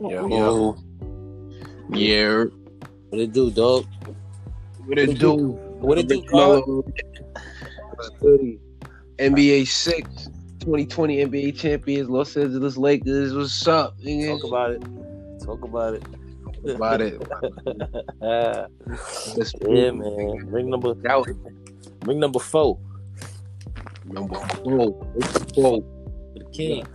Yeah, yeah. Yeah. What it do, dog? What it do? What it do, Rich God? Mello. NBA six. 2020 NBA champions, Los Angeles Lakers. What's up? nigga? Talk about it. Talk about it. Talk about it. Yeah, man. Ring number Doubt ring number four number four. Four. the king.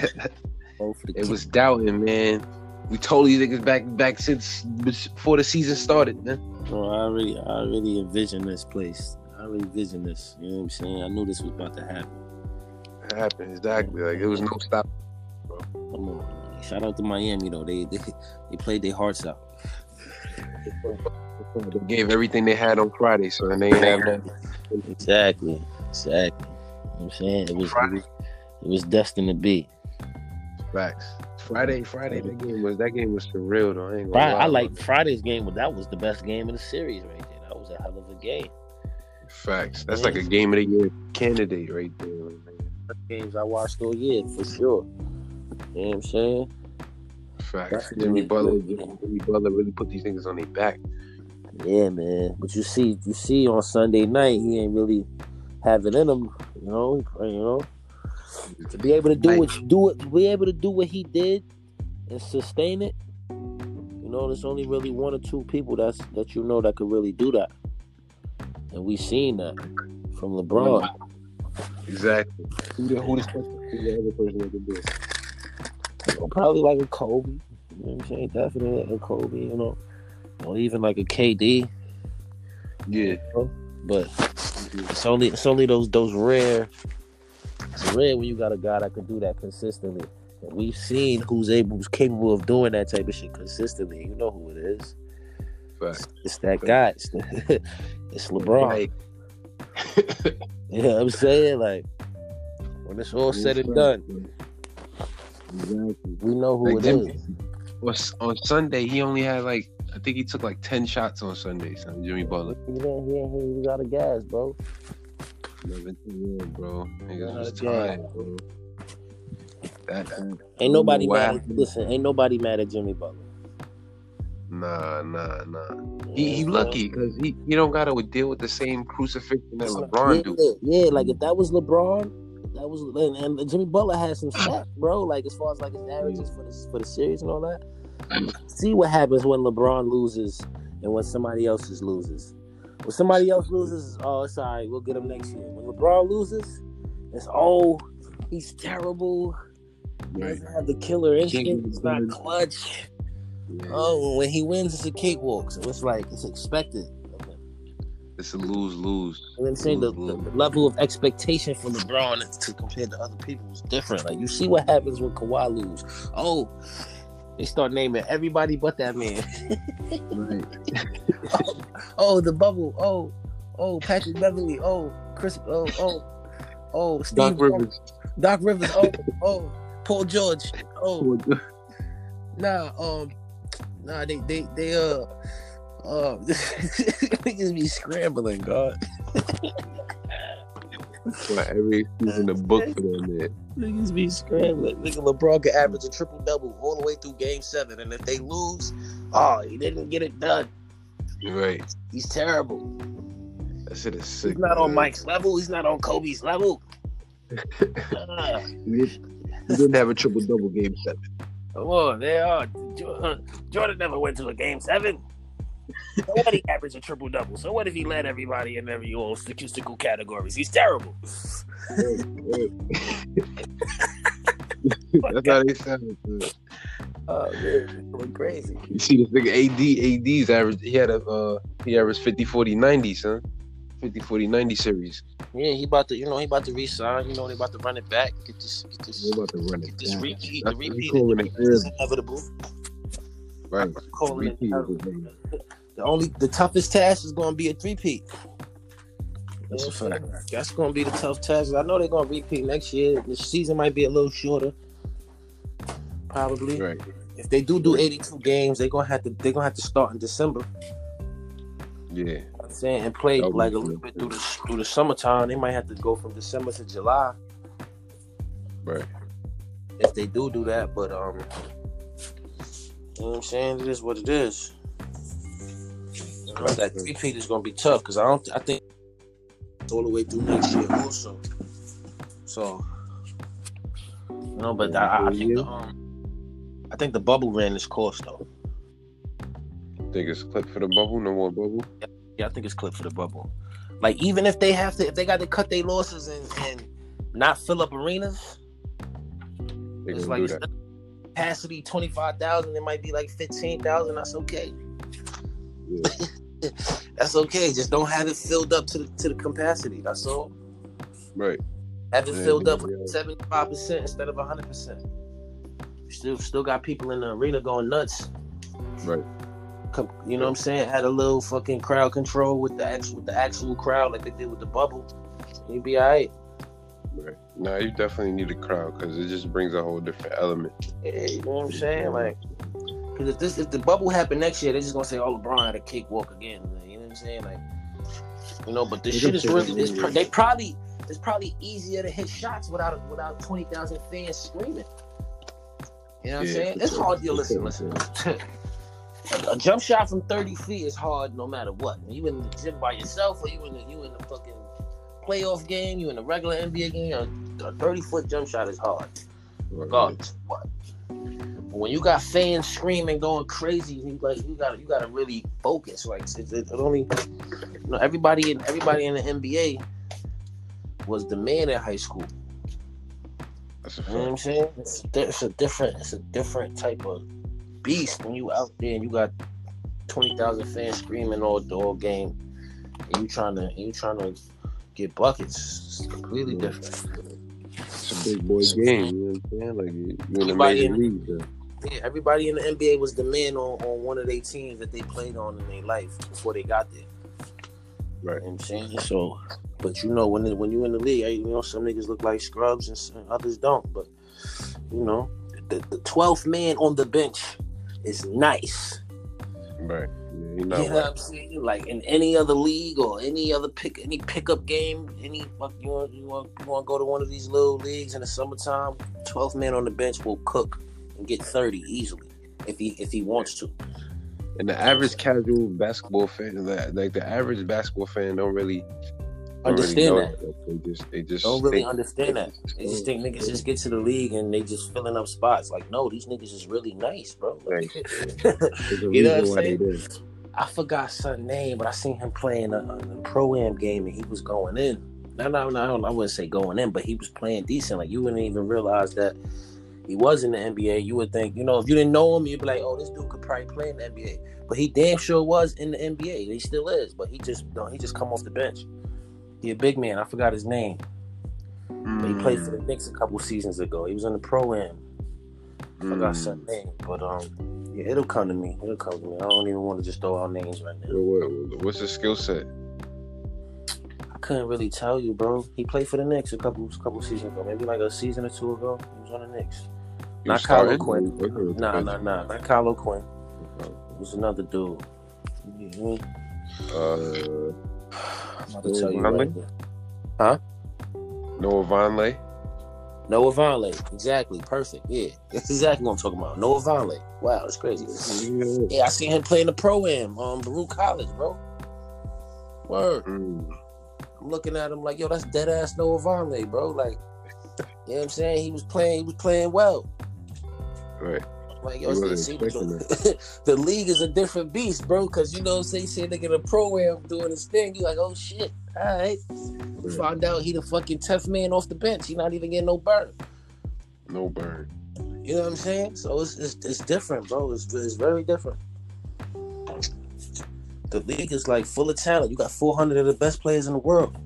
Four the It king. was doubting, man. We told you niggas back back since before the season started, man. Bro, I really, I really envisioned this place. I already envisioned this. You know what I'm saying? I knew this was about to happen. It happened exactly. Like it was no stop. Come on. Shout out to Miami though. They they, they played their hearts out. They gave everything they had on Friday, so they ain't have nothing. Exactly. Exactly. You know what I'm saying? It was, it was it was destined to be. Facts. Friday, Friday, that game was that game was surreal though. I ain't gonna Friday, lie. I like Friday's game, but that was the best game of the series right there. That was a hell of a game. Facts. That's like a game of the year candidate right there. man. Games I watched all year for sure. You know what I'm saying? Facts. Definitely Jimmy good Butler, game. Jimmy Butler really put these niggas on their back. Yeah, man. But you see, you see on Sunday night, he ain't really have it in him. You know, you know, to be able to do what do it, be able to do what he did and sustain it. You know, there's only really one or two people that's that you know that could really do that, and we seen that from LeBron. Exactly. Who the who the, other person that could do it? Probably like a Kobe. You know what I'm saying? Definitely a Kobe. You know, or even like a KD. Yeah. But it's only it's only those those rare. It's rare when you got a guy that can do that consistently. And we've seen who's able, who's capable of doing that type of shit consistently. You know who it is. Facts. It's that guy. It's, the, it's LeBron. Like, You know what I'm saying? Like when it's all said and done, Exactly. we know who Like it Jimmy- is. On Sunday he only had like I think he took like ten shots on Sunday. Son, Jimmy Butler. He he he got a gas, bro. Bro. Niggas was tired, bro. That, that Ain't nobody mad. At, listen, ain't nobody mad at Jimmy Butler. nah, nah, nah. He, he know what I'm lucky because he, he don't gotta deal with the same crucifixion that? LeBron yeah, do. Yeah, like if that was LeBron, that was and, and Jimmy Butler had some ah. stats, bro. Like as far as like his averages for the for the series and all that. Ah. See what happens when LeBron loses and when somebody else's loses. When somebody else loses, oh, it's all right. We'll get him next year. When LeBron loses, it's oh, he's terrible. He doesn't have the killer instinct. not clutch. Oh, when he wins, it's a cakewalk. So it's like it's expected. It's a lose lose. What I'm saying? The, the, the level of expectation for LeBron to compared to other people is different. Like you see what happens when Kawhi lose. Oh, they start naming everybody but that man. Right. Oh, oh, the bubble. Oh, oh, Patrick Beverley. Oh, Chris. Oh, oh, oh, Steve. Doc. Rivers. Doc Rivers. Oh, oh, Paul George. Oh, nah. Um, nah. They, they, they. Uh, uh, niggas be scrambling, God. Like every season the book for them man. Niggas be scrambling. Nigga LeBron can average a triple double all the way through game seven. And if they lose, oh, he didn't get it done. Right. He's terrible. That shit is sick. He's not on. Mike's level. He's not on Kobe's level. Ah, He didn't have a triple double game seven. come on, they are. Jordan never went to a game seven. Nobody averaged a triple double. So what if he led everybody in every all statistical categories? He's terrible. That's how they sound. man. Oh man, going crazy. You see this nigga AD AD's average he had a uh he averaged 50 40 90 son. 50 40 90 series. Yeah, he about to, you know, he about to resign. You know, they about to run it back. Get this, get this, We're about to run it. get this back. repeat. That's The what we repeat calling it is inevitable. Right. Calling it inevitable. the- The only, the toughest task is going to be a three-peat. That's a fact. That's going to be the tough task. I know they're going to repeat next year. The season might be a little shorter, probably. Right. If they do do 82 games, they're gonna have to they're gonna have to start in December. Yeah. I'm saying and play That would like a little bit through the through the summertime. They might have to go from December to July Right. if they do do that. But um, You know what I'm saying? It is what it is. That three peat is gonna be tough because I don't. I think all the way through next year also. So, you know, but I, I think the um, I think the bubble ran its course though. Think it's clip for the bubble? No more bubble. Yeah, I think it's clip for the bubble. Like even if they have to, if they got to cut their losses and, and not fill up arenas, They it's like capacity twenty five thousand. It might be like fifteen thousand. That's okay. Yeah. That's okay. Just don't have it filled up to the to the capacity. That's all. Right. Have it Yeah, filled up seventy five percent instead of hundred percent. Still, still got people in the arena going nuts. Right. Com- You know what I'm saying? Had a little fucking crowd control with the actual with the actual crowd like they did with the bubble. You'd be alright. Right. Nah, you definitely need a crowd because it just brings a whole different element. Yeah, you know what I'm saying? Like, because if this if the bubble happened next year, they're just gonna say, "Oh, LeBron had a cakewalk again." You know what I'm saying? Like, you know, but this They shit is really. that It's they probably it's probably easier to hit shots without without twenty thousand fans screaming. You know what I'm Yeah, saying? for It's sure. hard to listen. Listen. A, jump shot from 30 feet is hard no matter what. You in the gym by yourself or you in the you in the fucking playoff game, you in a regular NBA game, a, a 30 foot jump shot is hard regardless of what. But when you got fans screaming, going crazy, you like you got to you got to really focus. Like it, it, it only, you know, everybody in everybody in the NBA was the man in high school. That's a You know what I'm saying? It's, it's a different it's a different type of beast when you out there and you got twenty thousand fans screaming all the whole game, and you trying to you trying to get buckets. It's completely Yeah. different. It's a big boy game. You know what I'm saying? Like you, you in the Everybody in- league. though. Yeah, everybody in the NBA was the man on, on one of their teams that they played on in their life before they got there. Right. You know what I'm saying? So, but you know, when when you in the league, you know, some niggas look like scrubs and some, others don't. But, you know, the, the 12th man on the bench is nice. Right. Yeah, you You know know what? what I'm saying? Like in any other league or any other pick, any pickup game, any fuck you want, you want, you want to go to one of these little leagues in the summertime. 12th man on the bench will cook and get 30 easily if he if he wants to. And the average casual basketball fan, like, like the average basketball fan, don't really don't Understand that. They just they just Don't really think- understand that. They just think niggas just get to the league and they just filling up spots. Like, no, these niggas is really nice, bro. Like, You know what I'm they do. I forgot son name, but I seen him playing a, a pro am game and he was going in. No, no, no, I wouldn't say going in, but he was playing decent. Like you wouldn't even realize that he was in the NBA. You would think, you know, if you didn't know him, you'd be like, oh, this dude could probably play in the NBA. But he damn sure was in the NBA. He still is, but he just don't. He just come off the bench. He a big man. I forgot his name. But he played for the Mm, Knicks a couple seasons ago. He was in the pro am. I forgot mm. some name, but um, yeah, it'll come to me. It'll come to me. I don't even want to just throw out names right now. What- what- What's the skill set? I couldn't really tell you, bro. He played for the Knicks a couple couple seasons ago, maybe like a season or two ago. He was on the Knicks. You Not? Kyle O'Quinn. Nah, nah, nah, not Kyle O'Quinn. It was another dude. Mhm. Uh, I'm about to tell you Vonleh? right now. Noah Vonleh. Noah Vonleh, exactly, perfect. Yeah, that's exactly what I'm talking about. Noah Vonleh. Wow, that's crazy. Yeah. Yeah, I seen him playing the pro am, um, Baruch College, bro. Word. Mm. I'm looking at him like, yo, that's dead ass Noah Vonleh, bro. Like, you know what I'm saying? He was playing, he was playing well. Right. Like, yo, see, the, the league is a different beast, bro. Cause you know, say say nigga the program doing his thing, you like, oh shit, all right. We Right. Find out he the fucking tenth man off the bench. He not even getting no burn. No burn. You know what I'm saying? So it's it's, it's different, bro. It's it's very different. The league is like full of talent. You got 400 of the best players in the world.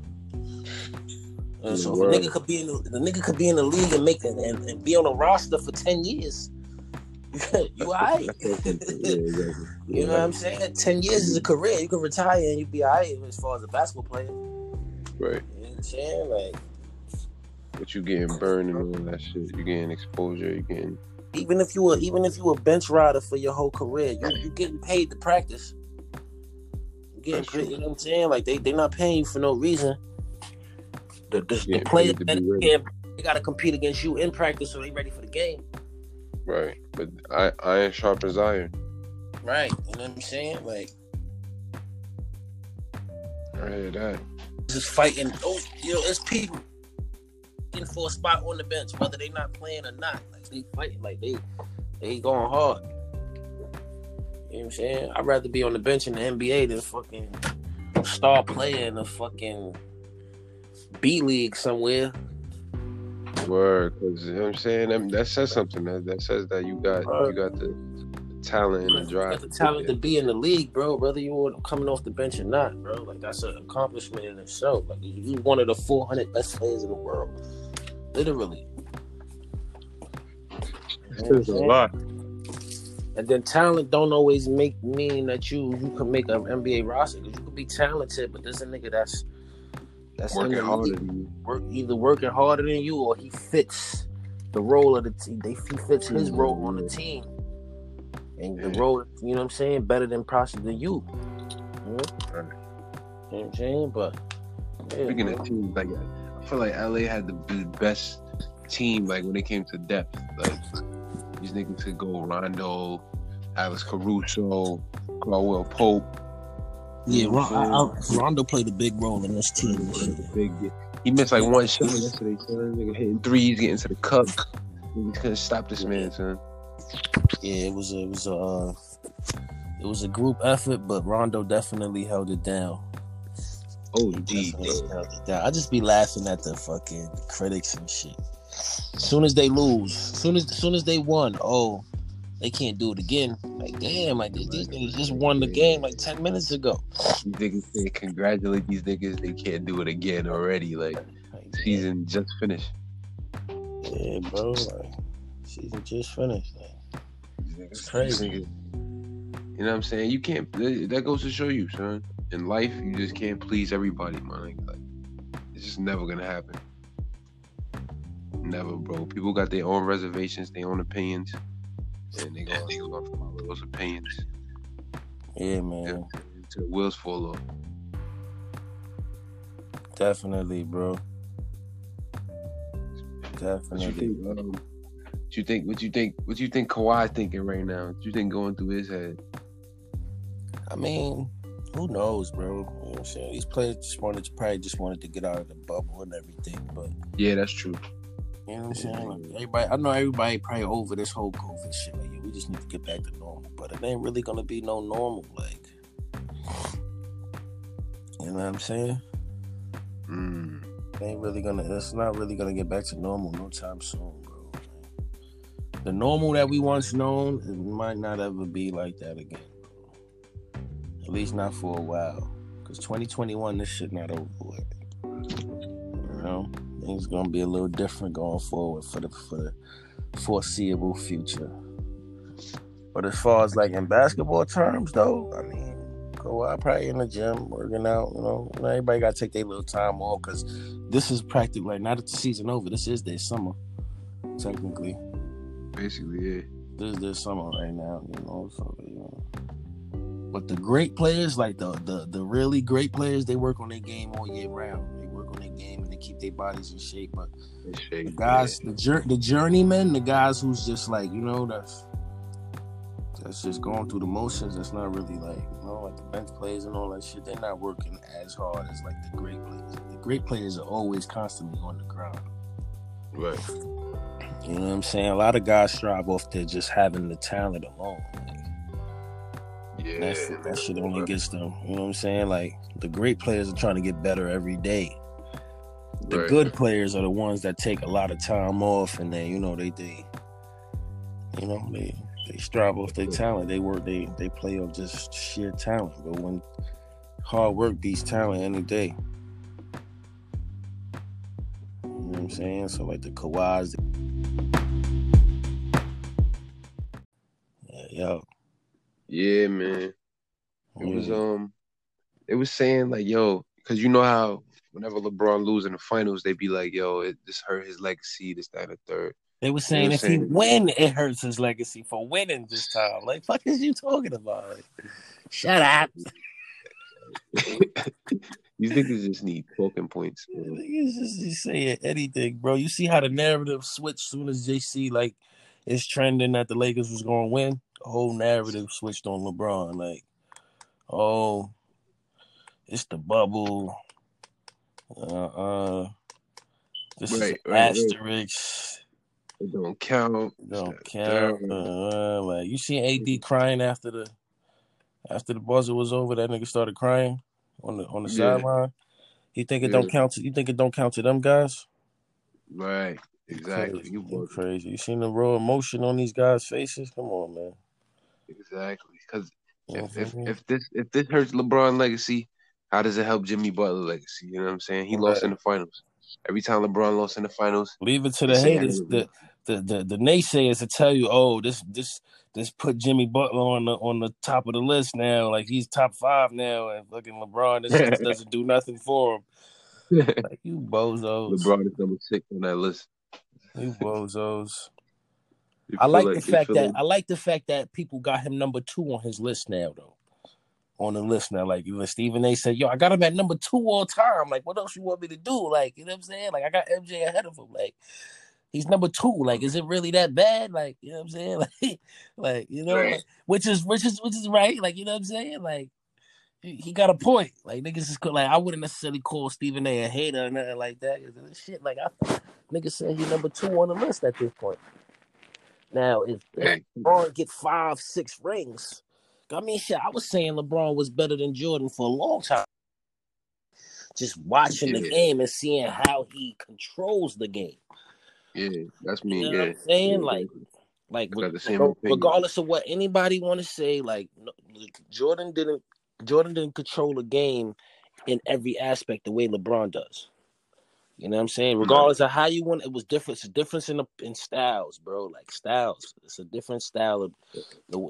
So if a nigga could be in the, the nigga could be in the league and make it and, and be on a roster for 10 years. you alright. yeah, exactly. You know what I'm saying? 10 years is a career. You can retire and you be alright as far as a basketball player. Right. You know what I'm saying? Like But you getting burned and all that shit. You getting exposure. You getting even if you were even if you were bench rider for your whole career, you you getting paid to practice. You getting paid, you know what I'm saying? Like they they not paying you for no reason. The the, the players paid to that be ready. can't- they gotta compete against you in practice so they ready for the game. Right, but I iron as iron. Right, you know what I'm saying? Like, I hear that. just fighting. Oh, you know, it's people fighting for a spot on the bench, whether they not playing or not. Like they fighting, like they they going hard. You know what I'm saying? I'd rather be on the bench in the NBA than fucking star player in the fucking B League somewhere. Word, because you know what I'm saying. That, that says something. That, that says that you got you got the, the talent and the You drive. got the talent to be in the league, bro. Whether you were coming off the bench or not, bro. Like that's an accomplishment in itself. Like you one of the 400 best players in the world, literally. You know what I'm Says a lot. And then talent don't always make mean that you you can make an NBA roster. 'Cause You could be talented, but there's a nigga that's that's in Working harder than you. Work, either working harder than you or he fits the role of the team. They he fits his role on the team, and the role you know what I'm saying better than possibly you. You know? Right. You know what I'm saying? But yeah, Speaking bro. of teams, like I feel like LA had the, the best team. Like when it came to depth, like these niggas could go Rondo, Alex Caruso, Caldwell Pope. yeah, You know what I'm Ron, I, I, Rondo played a big role in this team. Big, he missed like one shot yesterday, son. Nigga hitting threes, getting to the cup. We couldn't stop this man, son. Yeah, it was a, it was a uh, it was a group effort, but Rondo definitely held it down. Oh, Definitely gee. held it down. I just be laughing at the fucking critics and shit. Soon as they lose, soon as soon as they won, oh, they can't do it again. Like damn, like these niggas just won the game like ten minutes ago. These niggas say congratulate these niggas. They can't do it again already. Like Like, season just finished. yeah, bro. Like season just finished. Like, It's crazy. You know what I'm saying? You can't. That goes to show you, son. In life, you just can't please everybody, man. Like, it's just never gonna happen. Never, bro. People got their own reservations, their own opinions, and they gonna, they gonna follow opinions yeah, man, until wheels fall off. definitely, bro. What you Definitely. think? Um, what you think? What you think? What you think Kawhi thinking right now? What you think going through his head? I mean, who knows, bro? You know what I'm saying? These players just wanted to probably just wanted to get out of the bubble and everything, but Yeah, that's true. You know what I'm saying? Everybody, I know everybody probably over this whole COVID shit. Like, yeah, we just need to get back to normal, but it ain't really gonna be no normal. Like, you know what I'm saying? Mm. It ain't really gonna. It's not really gonna get back to normal no time soon, bro. The normal that we once known, it might not ever be like that again, bro. At least not for a while. Cause 2021, this shit not over with. You know, things gonna be a little different going forward for the for the foreseeable future. But as far as like in basketball terms, though, I mean, go out probably in the gym working out. You know, everybody got to take their little time off because this is practically like not that the season over. This is their summer, technically. Basically, yeah. This is their summer right now. You know, so you know. But the great players, like the the the really great players, they work on their game all year round. On their game and they keep their bodies in shape. But It's the guys, the jour- the journeymen, the guys who's just like you know that's that's just going through the motions. That's not really like you know like the bench players and all that shit. They're not working as hard as like the great players. The great players are always constantly on the ground. Right. You know what I'm saying? A lot of guys strive off to just having the talent alone. Yeah. that, shit, that shit only gets them. You know what I'm saying? Like the great players are trying to get better every day. The Right. good players are the ones that take a lot of time off and then you know they they you know they they strive off their talent. They work they they play off just sheer talent. But when hard work beats talent any day. You know what I'm saying? So like the Kawhis. Yeah, yo. Yeah, man. It was um, it was saying like, yo, because you know how whenever LeBron lose in the finals, they be like, yo, it this hurt his legacy, this, that, and the third. They were saying if he win, it hurts his legacy for winning this time. Like, fuck is you talking about? Like, shut up. These niggas just need talking points. bro. Niggas just, just saying anything, bro. You see how the narrative switched soon as JC like it's trending that the Lakers was going to win, the whole narrative switched on LeBron. Like, oh, it's the bubble. Uh, uh this Right, is right, right. asterisk. It don't count. Don't count. Uh, like you see AD crying after the after the buzzer was over. That nigga started crying on the on the Yeah. sideline. You think it don't count? To, you think it don't count to them guys? Right. Exactly. Crazy. You You crazy. You seen the raw emotion on these guys' faces? Come on, man. Exactly. Because You if, if if this if this hurts LeBron legacy, how does it help Jimmy Butler legacy? You know what I'm saying? He lost in the finals. Every time LeBron lost in the finals, Leave it to the haters, the, the the the naysayers to tell you, oh, this this this put Jimmy Butler on the on the top of the list now, like he's top five now, and fucking LeBron this doesn't do nothing for him. Like you bozos, LeBron is number six on that list. you bozos. I feel like the fact that like- I like the fact that people got him number two on his list now, though. On the list now, like even Stephen A. said, "Yo, I got him at number two all time. Like, what else you want me to do? Like, you know what I'm saying? Like, I got MJ ahead of him. Like, he's number two. Like, is it really that bad? Like, you know what I'm saying? Like, like you know, like, which is which is which is right. Like, you know what I'm saying? Like, he, he got a point. Like, niggas is like, I wouldn't necessarily call Stephen A. a hater or nothing like that. 'cause of this Shit, like, I niggas said he number two on the list at this point. Now, if LeBron get five, six rings. I mean, shit, I was saying LeBron was better than Jordan for a long time. Just watching the game and seeing how he controls the game. yeah, that's me. You know what yeah, I'm saying? Yeah, Like, like I the same re- opinion. regardless of what anybody want to say, like Jordan didn't Jordan didn't control the game in every aspect the way LeBron does. You know what I'm saying? Regardless of how you want, it was different. It's a difference in the, in styles, bro. Like styles, it's a different style of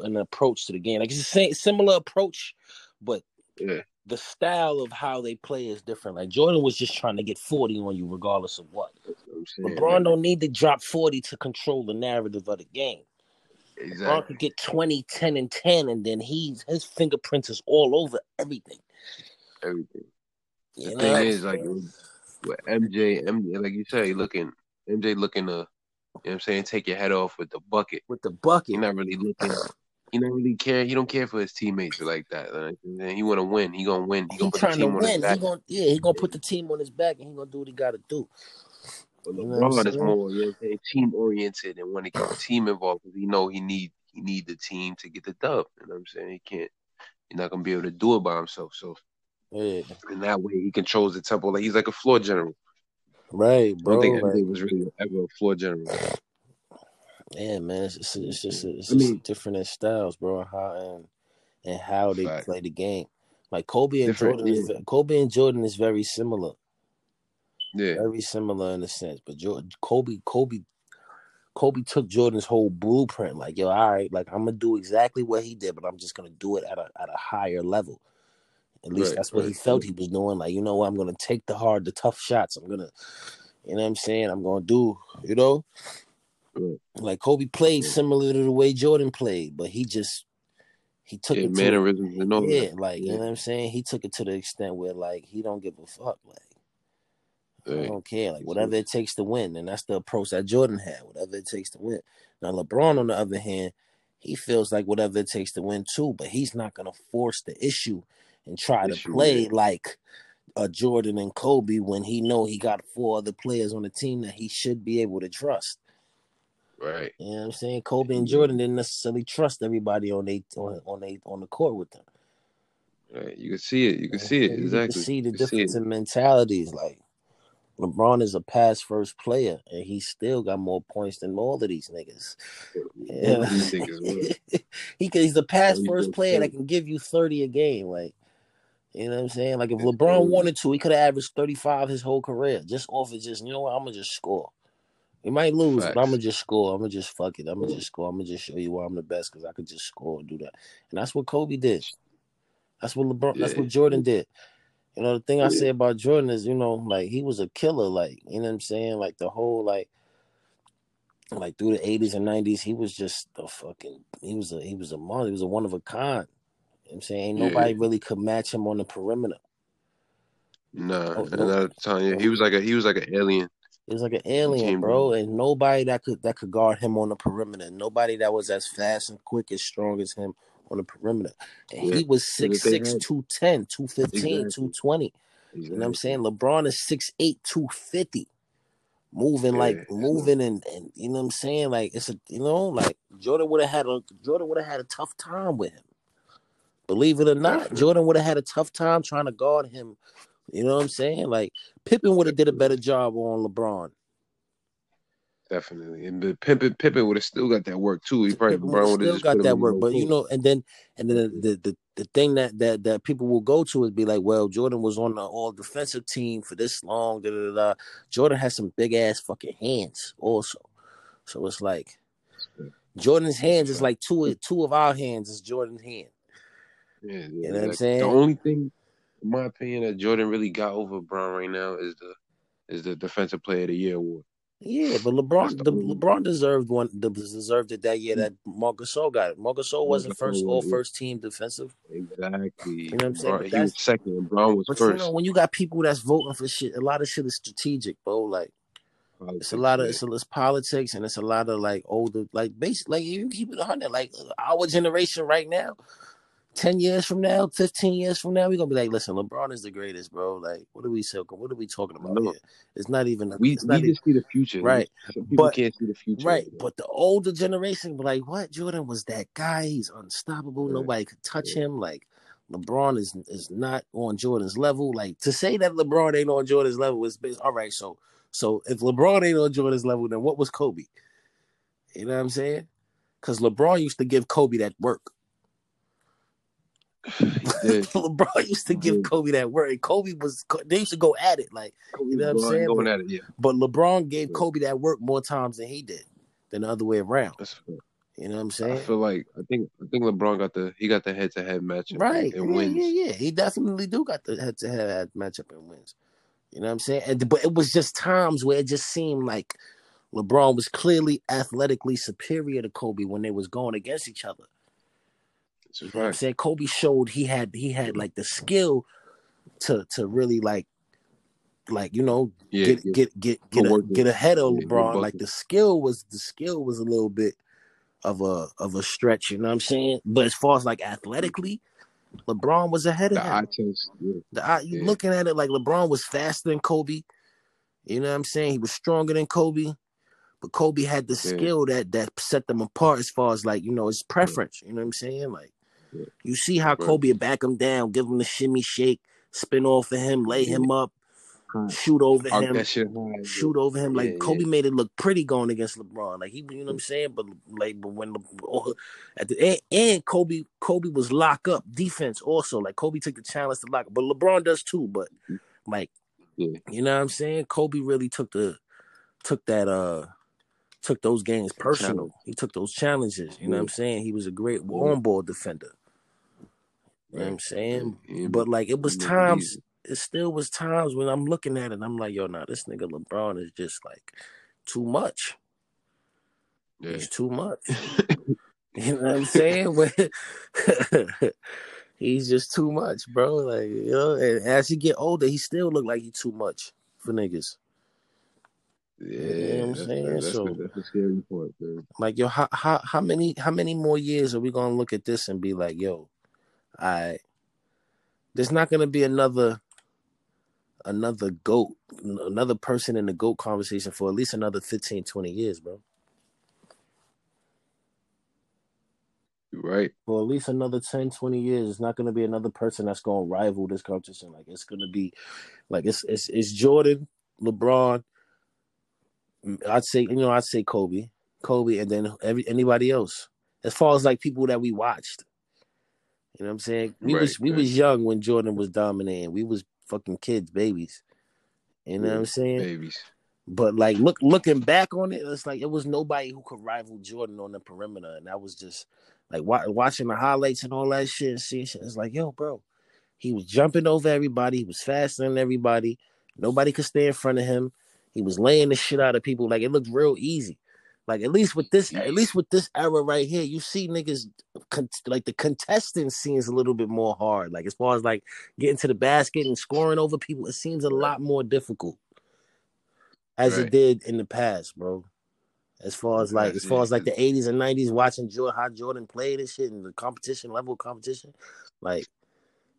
an approach to the game. Like it's the same similar approach, but Yeah. the style of how they play is different. Like Jordan was just trying to get 40 on you, regardless of what. What. LeBron don't need to drop 40 to control the narrative of the game. LeBron exactly. could get 20, 10, and 10, and then he's his fingerprints is all over everything. Everything. The know thing is, like? With MJ, MJ, like you say, looking MJ looking to, you know what I'm saying, take your head off with the bucket. with the bucket. He not really looking. He don't really care. He don't care for his teammates like that. Like, he want to win. He gonna win. He He gonna put the trying to team on his win. He gonna yeah, he gonna put the team on his back and he gonna do what he gotta do. But You know what I'm LeBron is more, you know what I'm saying, team oriented and want to get the team involved because he know he need he need the team to get the dub. You know what I'm saying? He can't. He's not gonna be able to do it by himself. So Yeah. in that way, he controls the tempo. Like he's like a floor general. Right, I bro. don't think like- was really ever a floor general. Yeah, man, it's just, it's just, it's I just different in styles, bro, how and and how they Fact. play the game. Like Kobe and Different, Jordan, is, Kobe and Jordan is very similar, Yeah, very similar in a sense. But Jordan, Kobe, Kobe, Kobe took Jordan's whole blueprint. Like, yo, all right, like I'm gonna do exactly what he did, but I'm just gonna do it at a at a higher level. At least Right, that's what he felt he was doing. Like, you know what, I'm gonna take the hard, the tough shots. I'm gonna, you know what I'm saying? I'm gonna do, you know. Right. Like Kobe played Yeah. similar to the way Jordan played, but he just he took yeah it to mannerisms and all yeah, that. like you know what I'm saying. He took it to the extent where like he don't give a fuck. Like I don't care. Like whatever it takes to win, and that's the approach that Jordan had. Whatever it takes to win. Now LeBron, on the other hand, he feels like whatever it takes to win too, but he's not gonna force the issue and try to play yeah. like a Jordan and Kobe when he know he got four other players on the team that he should be able to trust. Right. You know what I'm saying? Kobe and Jordan didn't necessarily trust everybody on they on on they on the court with them. Right. You can see it. You can see it. You Exactly. can see the You difference in mentalities. Like LeBron is a pass first player, and he still got more points than all of these niggas. These he can, he's a pass first player that can give you thirty a game. Like you know what I'm saying? Like if LeBron wanted to, he could have averaged thirty five his whole career just off of just you know what I'm gonna just score. He might lose, but I'm gonna just score. I'm gonna just fuck it. I'm gonna just score. I'm gonna just show you why I'm the best because I could just score and do that. And that's what Kobe did. That's what LeBron. That's what Jordan did. You know the thing I say about Jordan is, you know, like he was a killer. Like you know what I'm saying. Like the whole like, like through the 80s and 90s, he was just a fucking. He was a he was a monster. He was a one of a kind. You know I'm saying ain't Yeah. nobody really could match him on the perimeter. Nah, No, and no. I'm telling you, he was like a he was like an alien. He was like an alien, bro, and nobody that could that could guard him on the perimeter. Nobody that was as fast and quick as strong as him on the perimeter. And Yeah, he was but 6'6", 210, 215, Exactly. 220. You know what I'm saying? LeBron is 6'8", 250. Moving like Yeah, so- moving and, and you know what I'm saying? Like it's a you know, like Jordan would have had a Jordan would have had a tough time with him. Believe it or not, Jordan would have had a tough time trying to guard him. You know what I'm saying? Like Pippen would have did a better job on LeBron. Definitely. And the Pippen Pippen would have still got that work too. He probably LeBron would've still got that work, but you know, and then and then the, the the thing that that that people will go to is be like, well, Jordan was on the all defensive team for this long. Da, da, da, da. Jordan has some big ass fucking hands also, so it's like Jordan's hands is like two of two of our hands is Jordan's hand. Yeah, yeah. You know what I'm saying? The only thing, in my opinion, that Jordan really got over Brown right now is the is the defensive player of the year award. Yeah, but LeBron, the the, LeBron deserved one. the- Deserved it that year that Marcus Gasol got it. Marcus Gasol wasn't first all first team defensive. Exactly. You know what I'm saying? But he was second and Brown was But you know, when you got people that's voting for shit, a lot of shit is strategic, bro. Like it's a lot of it's, a, it's politics and it's a lot of like older, like basically, like you keep it hundred, like our generation right now. Ten years from now, fifteen years from now, we're gonna be like, listen, LeBron is the greatest, bro. Like, what are we talking? What are we talking about No. here? It's not even. we it's we not even, just see the future. Right. Some people But- can't see the future. Right, but the older generation be like, "What? Jordan was that guy? He's unstoppable. Yeah. Nobody could touch Yeah. him. Like LeBron is is not on Jordan's level. Like to say that LeBron ain't on Jordan's level is bas- all right. So, so if LeBron ain't on Jordan's level, then what was Kobe? You know what I'm saying? Because LeBron used to give Kobe that work. LeBron used to give Kobe that work, and Kobe was they used to go at it. Like, You know what I'm saying? Going But- at it, yeah. but LeBron gave Kobe that work more times than he did, than the other way around. That's. You know what I'm saying? I feel like I think I think LeBron got the he got the head to head matchup Right. and yeah, wins. yeah, yeah. He definitely do got the head to head matchup and wins. You know what I'm saying? And, but it was just times where it just seemed like LeBron was clearly athletically superior to Kobe when they was going against each other. It's a You know I'm saying? Kobe showed he had he had like the skill to to really like like you know Yeah, get yeah. get get get, a, get ahead of Yeah, LeBron. Like the skill was the skill was a little bit of a of a stretch. You know what I'm saying? But as far as like athletically, LeBron was ahead of the him. Yeah. The eye, you looking at it like LeBron was faster than Kobe. You know what I'm saying? He was stronger than Kobe, but Kobe had the skill that that set them apart as far as like you know his preference. You know what I'm saying? Like. You see how Right. Kobe would back him down, give him the shimmy shake, spin off of him, lay him up, shoot over him, that shit high. shoot over him. Like Yeah, Kobe yeah. made it look pretty going against LeBron. Like he, you know what I'm saying? But like, but when Le- at the and, and Kobe, Kobe was lock up defense also. Like Kobe took the challenge to lock up, but LeBron does too. But like, Yeah. you know what I'm saying? Kobe really took the took that uh took those games personal. He took those challenges. You know what I'm saying? He was a great on ball defender. You know what I'm saying? Yeah, But like it was he made it times it still was times when I'm looking at it, I'm like, yo, nah, this nigga LeBron is just like too much. Yeah. He's too much. You know what I'm saying? He's just too much, bro. Like, you know, and as he get older, he still look like he too much for niggas. Yeah, You know what I'm saying? that's, So- that's the scary part, man. Like, yo, how how how many how many more years are we gonna look at this and be like, yo, I there's not gonna be another another goat, another person in the goat conversation for at least another 15, 20 years, bro. You right? for at least another 10, 20 years. It's not going to be another person that's going to rival this competition. Like it's going to be, like it's it's it's Jordan, LeBron. I'd say you know I'd say Kobe, Kobe, and then every anybody else. As far as like people that we watched, you know what I'm saying? We Right, was we right. was young when Jordan was dominating. We was fucking kids, babies. You know what I'm saying? Babies. But like look looking back on it, it's like it was nobody who could rival Jordan on the perimeter, and that was just like wa- watching the highlights and all that shit. And see, shit, it's like, yo, bro, he was jumping over everybody. He was faster than everybody. Nobody could stay in front of him. He was laying the shit out of people. Like it looked real easy. Like at least with this, at least with this era right here, you see niggas con- like the contestant seems a little bit more hard. Like as far as like getting to the basket and scoring over people, it seems a lot more difficult as it did in the past, bro. As far as like, as far yeah, as like the '80s and '90s, watching Jordan, how Jordan played and shit, and the competition level of competition, like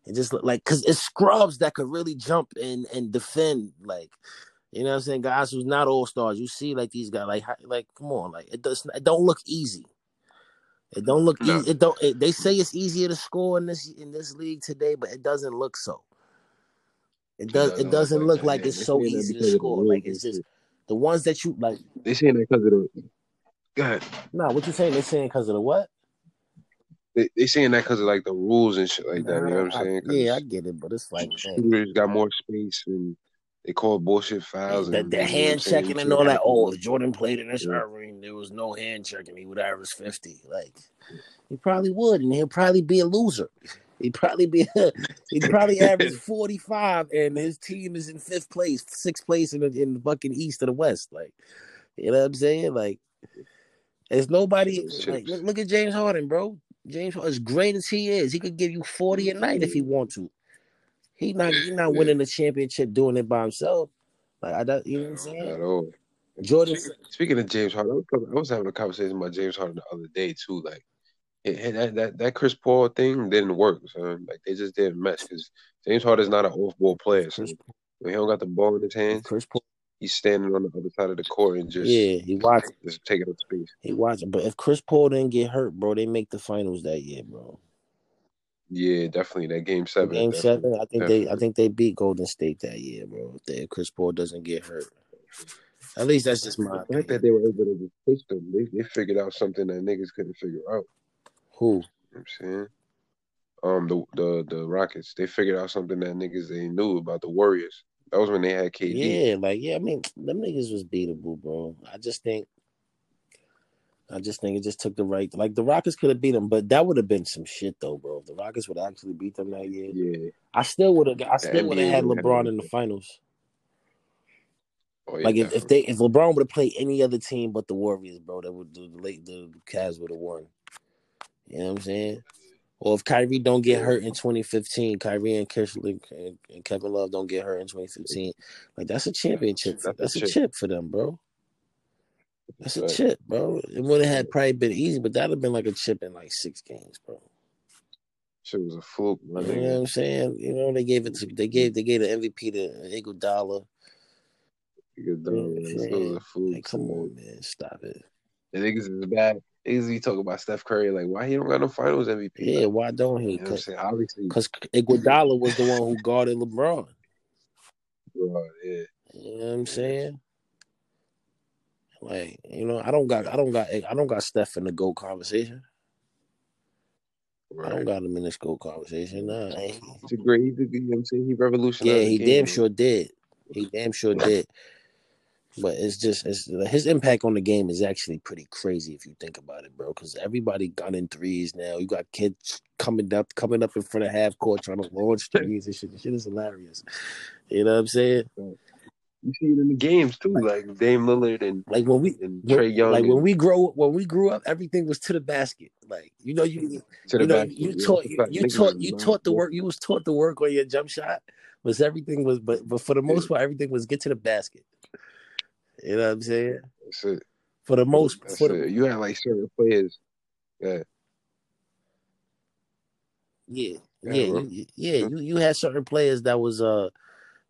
it just look like because it's scrubs that could really jump and and defend, like you know what I'm saying, guys who's not all stars. You see, like these guys, like like come on, like it does, it don't look easy. It don't look No. easy. It don't. It, they say it's easier to score in this in this league today, but it doesn't look so. It does. doesn't It doesn't look look like it's so easy to score. Like it's just the ones that you like. They saying that because of the. Go ahead. Nah, what you saying? They saying because of the what? They, they saying that because of like the rules and shit like that. You know what I'm saying? Yeah, I get it, but it's like man, shooters got more space and they call bullshit fouls. the, the everything, you know what I'm hand checking and all that. Oh, if Jordan played in this Yeah. era, there was no hand checking. He would average fifty. Like he probably would, and he'll probably be a loser. He'd probably be. he'd probably average forty five, and his team is in fifth place, sixth place in the in the fucking east or the west. Like, you know what I'm saying? Like, there's nobody. Like, look, look at James Harden, bro. James, Harden, as great as he is, he could give you forty a night if he mm-hmm. want to. He not he not Yeah. winning the championship doing it by himself. Like I don't, you know what I'm saying? At all. Jordan, Speaking of James Harden, I was, having a conversation about James Harden the other day too. Like, it, that, that that Chris Paul thing didn't work, son. Like they just didn't match because James Harden is not an off-ball player. So when he don't got the ball in his hands, Chris Paul, he's standing on the other side of the court and just yeah, he watched, just taking up space. he watched. But if Chris Paul didn't get hurt, bro, they make the finals that year, bro. Yeah, definitely that game seven. Game definitely, seven, I think they, I think they beat Golden State that year, bro. If, Chris Paul doesn't get hurt, at least that's just my The fact that they were able to push them, they, they figured out something that niggas couldn't figure out. Who? You know what I'm saying? Um, the the the Rockets, they figured out something that niggas they knew about the Warriors. That was when they had KD. Yeah, like yeah, I mean, them niggas was beatable, bro. I just think, I just think it just took the right. Like the Rockets could have beat them, but that would have been some shit though, bro. If the Rockets would actually beat them that year, Yeah. I still would have. I still would have had LeBron in the finals. Oh yeah, Like if, if they if LeBron would have played any other team but the Warriors, bro, that would the late the Cavs would have won. You know what I'm saying? Or if Kyrie don't get hurt in 2015, Kyrie and Kirschling and, Kevin Love don't get hurt in 2015, like that's a championship. That's a That's a chip. chip for them, bro. That's a chip, bro. It would have had probably been easy, but that'd have been like a chip in like six games, bro. Shit was a fluke, You know what. I'm saying? You know they gave it to they gave they gave the MVP to Iguodala. Good You know what I'm man. This was a fluke. Like, come on, man, stop it. The niggas is bad. Niggas be talking about Steph Curry, like why he don't got no Finals MVP? Yeah, Like, why don't he? you know what I'm Cause, saying? Obviously, Cause Iguodala was the one who guarded LeBron. bro, yeah. You know what I'm saying? Like, you know, I don't got, I don't got, I don't got Steph in the GOAT conversation. I don't got him in this GOAT conversation. Nah, I ain't- He's a great, he's a, you know what I'm saying? He revolutionized yeah, he damn sure did. He damn sure did. But it's just, it's his impact on the game is actually pretty crazy if you think about it, bro. Because everybody gunning threes now. You got kids coming up, coming up in front of half court trying to launch threes and shit. The shit is hilarious. You know what I'm saying? You see it in the games too, like Dame Lillard and, Like when we, and Trae Young. like when we grow when we grew up, everything was to the basket. Like you know, you to the you know, basket. you taught That's you, you taught you taught the work. You was taught the work on your jump shot. Was everything was, but but for the most part, everything was get to the basket. You know what I'm saying? That's it. For the most, That's for the, it. You had like certain players. Yeah, yeah, Yeah, yeah, you, yeah. You you had certain players that was uh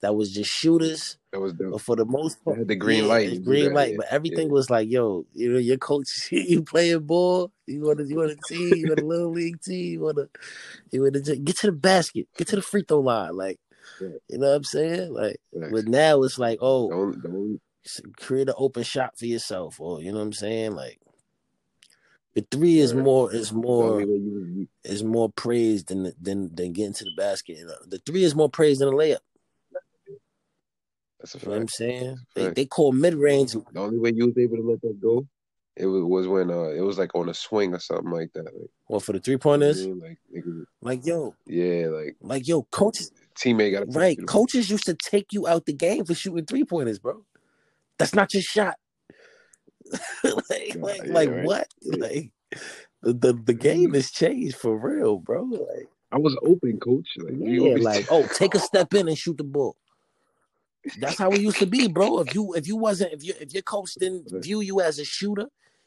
that was just shooters, that was dope. but for the most part, the green yeah, light. green that, light. yeah, But everything yeah. was like, yo, you know, your coach, you playing ball, you want to, you want a team, you want a little league team, you want to, you want to get to the basket, get to the free throw line, like, you know what I'm saying? Like, Facts. but now it's like, oh, Don't don't create an open shot for yourself, or you know what I'm saying? Like, the three is more is more is more praised than than than getting to the basket. The three is more praised than a layup. That's a You know what I'm saying? They Fact. they call mid range. The only way you was able to let that go, it was, was when uh it was like on a swing or something like that. Like, Well, for the three you know what I pointers, like niggas, like yo, yeah, like like yo, coaches. teammate got Right. Coaches used to take you out the game for shooting three pointers, bro. That's not your shot. like, Yeah, like, yeah, like right. what? Yeah. Like the, the the game has changed for real, bro. Like, I was open, coach. Like, yeah, always- like oh, take a step in and shoot the ball. That's how it used to be, bro. If you if you wasn't if you if your coach didn't view you as a shooter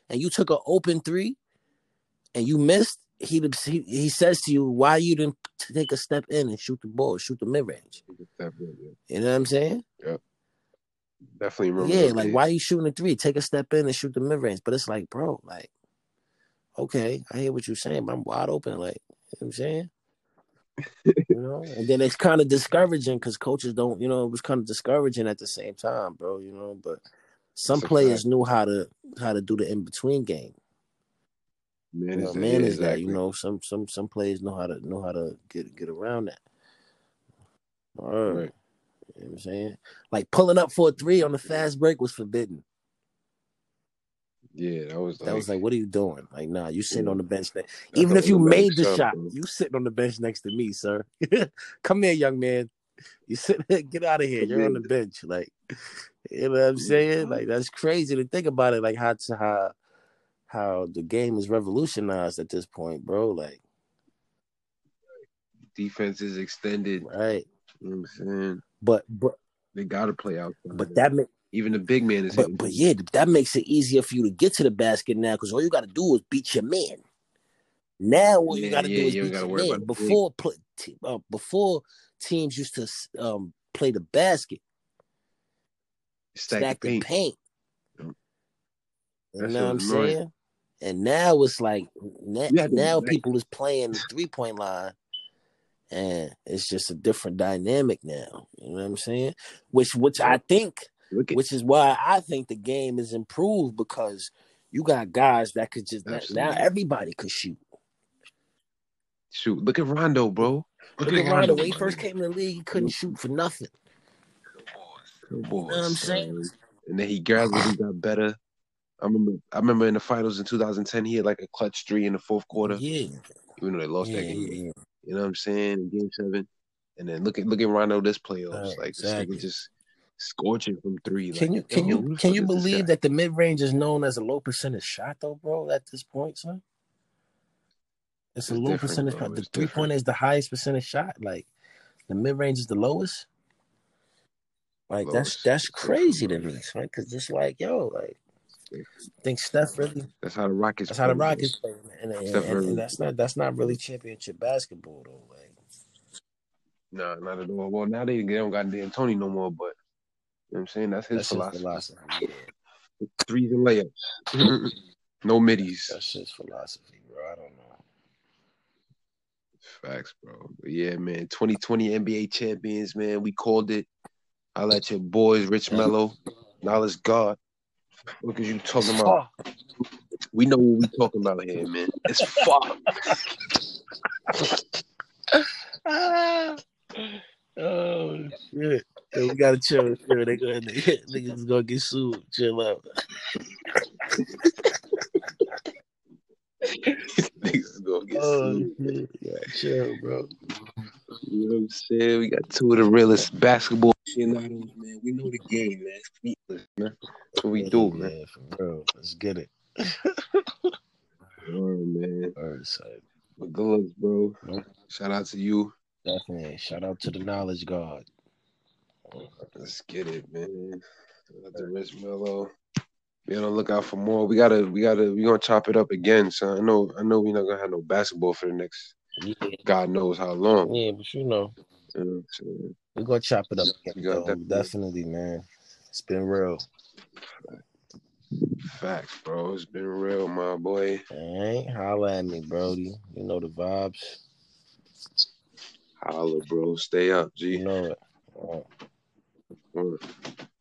and you took an open three and you missed, he he, he says to you, why you didn't take a step in and shoot the ball, shoot the mid range. You know what I'm saying? Yep. Definitely remember. Yeah, like why are you shooting a three? Take a step in and shoot the mid range. But it's like, bro, like, okay, I hear what you're saying, but I'm wide open. Like, you know what I'm saying? You know, and then it's kind of discouraging because coaches don't, you know, it was kind of discouraging at the same time, bro. You know, but some players knew how to how to do the in between game. Man, you know, man is exactly. that you know some some some players know how to know how to get get around that. All right. right. You know what I'm saying? Like pulling up for a three on the fast break was forbidden. Yeah, that was like, that was like, what are you doing? Like, nah, you sitting yeah. on the bench. Next. Even if you made the shot, bro. you sitting on the bench next to me, sir. Come here, young man. You sit, get out of here. You're on the bench. Like, you know what I'm saying? Like, that's crazy to think about it. Like, how how how the game is revolutionized at this point, bro. Like, defense is extended, right? You know what I'm saying? But but they got to play out. But that even the big man is. But, but yeah, that makes it easier for you to get to the basket now because all you got to do is beat your man. Now what yeah, you got to yeah, do is beat your man. Before uh, before teams used to um, play the basket, stack, stack the paint. paint. You know what I'm saying? And now it's like now, now people is playing the three point line and it's just a different dynamic now. You know what I'm saying? Which which I think which is why I think the game is improved because you got guys that could just Absolutely. now everybody could shoot. Shoot, look at Rondo, bro. Look, look at, at Rondo. Rondo. When he first came in the league, he couldn't shoot for nothing. You know I'm saying? And then he gradually got better. I remember I remember in the finals in 2010, he had like a clutch three in the fourth quarter. Yeah. Even though they lost yeah, that game. Yeah. You know what I'm saying? game seven. And then look at look at Rondo this playoffs. Uh, like exactly. just scorching from three. Can like, you can you can you believe that the mid range is known as a low percentage shot though, bro? At this point, son, it's, it's a low percentage. Bro. The three point is the highest percentage shot. Like the mid range is the lowest. Like lowest. that's that's crazy to me, right? Because it's like yo, like think Steph really. That's how the Rockets. That's how the Rockets play, and, and, and, and, that's not that's not really championship basketball though. Like, no, nah, not at all. Well, now they, they don't got D'Antoni no more, but you know what I'm saying that's his that's philosophy. philosophy. Yeah. Threes and layups, no middies. That's his philosophy, bro. I don't know. Facts, bro. But yeah, man. 2020 NBA champions, man. We called it. I let your boys, Rich Mello, Knowledge God. What are you talking about? We know what we talking about here, man. It's fuck. Ah. oh shit. We gotta chill. chill. They go, niggas gonna get sued. Chill out. niggas gonna get oh, sued. Yeah, chill, bro. You know what I'm saying? We got two of the realest basketball aficionados, man. We know the game, man. Feetless, man. That's what we yeah, do, man. For real. Let's get it. All right, man. All right, side. But good looks, bro. Shout out to you. Definitely. Shout out to the knowledge God. Let's get it, man. Out to Rich Mello. Be on the lookout for more. We gotta, we gotta, we gonna chop it up again. So I know, I know, we're not gonna have no basketball for the next, yeah. God knows how long. Yeah, but you know, know we're gonna chop it up again. Definitely. definitely, man. It's been real. Facts, bro. It's been real, my boy. Right, holla at me, Brody. You know the vibes. Holla, bro. Stay up, G. You know it. All right. All right.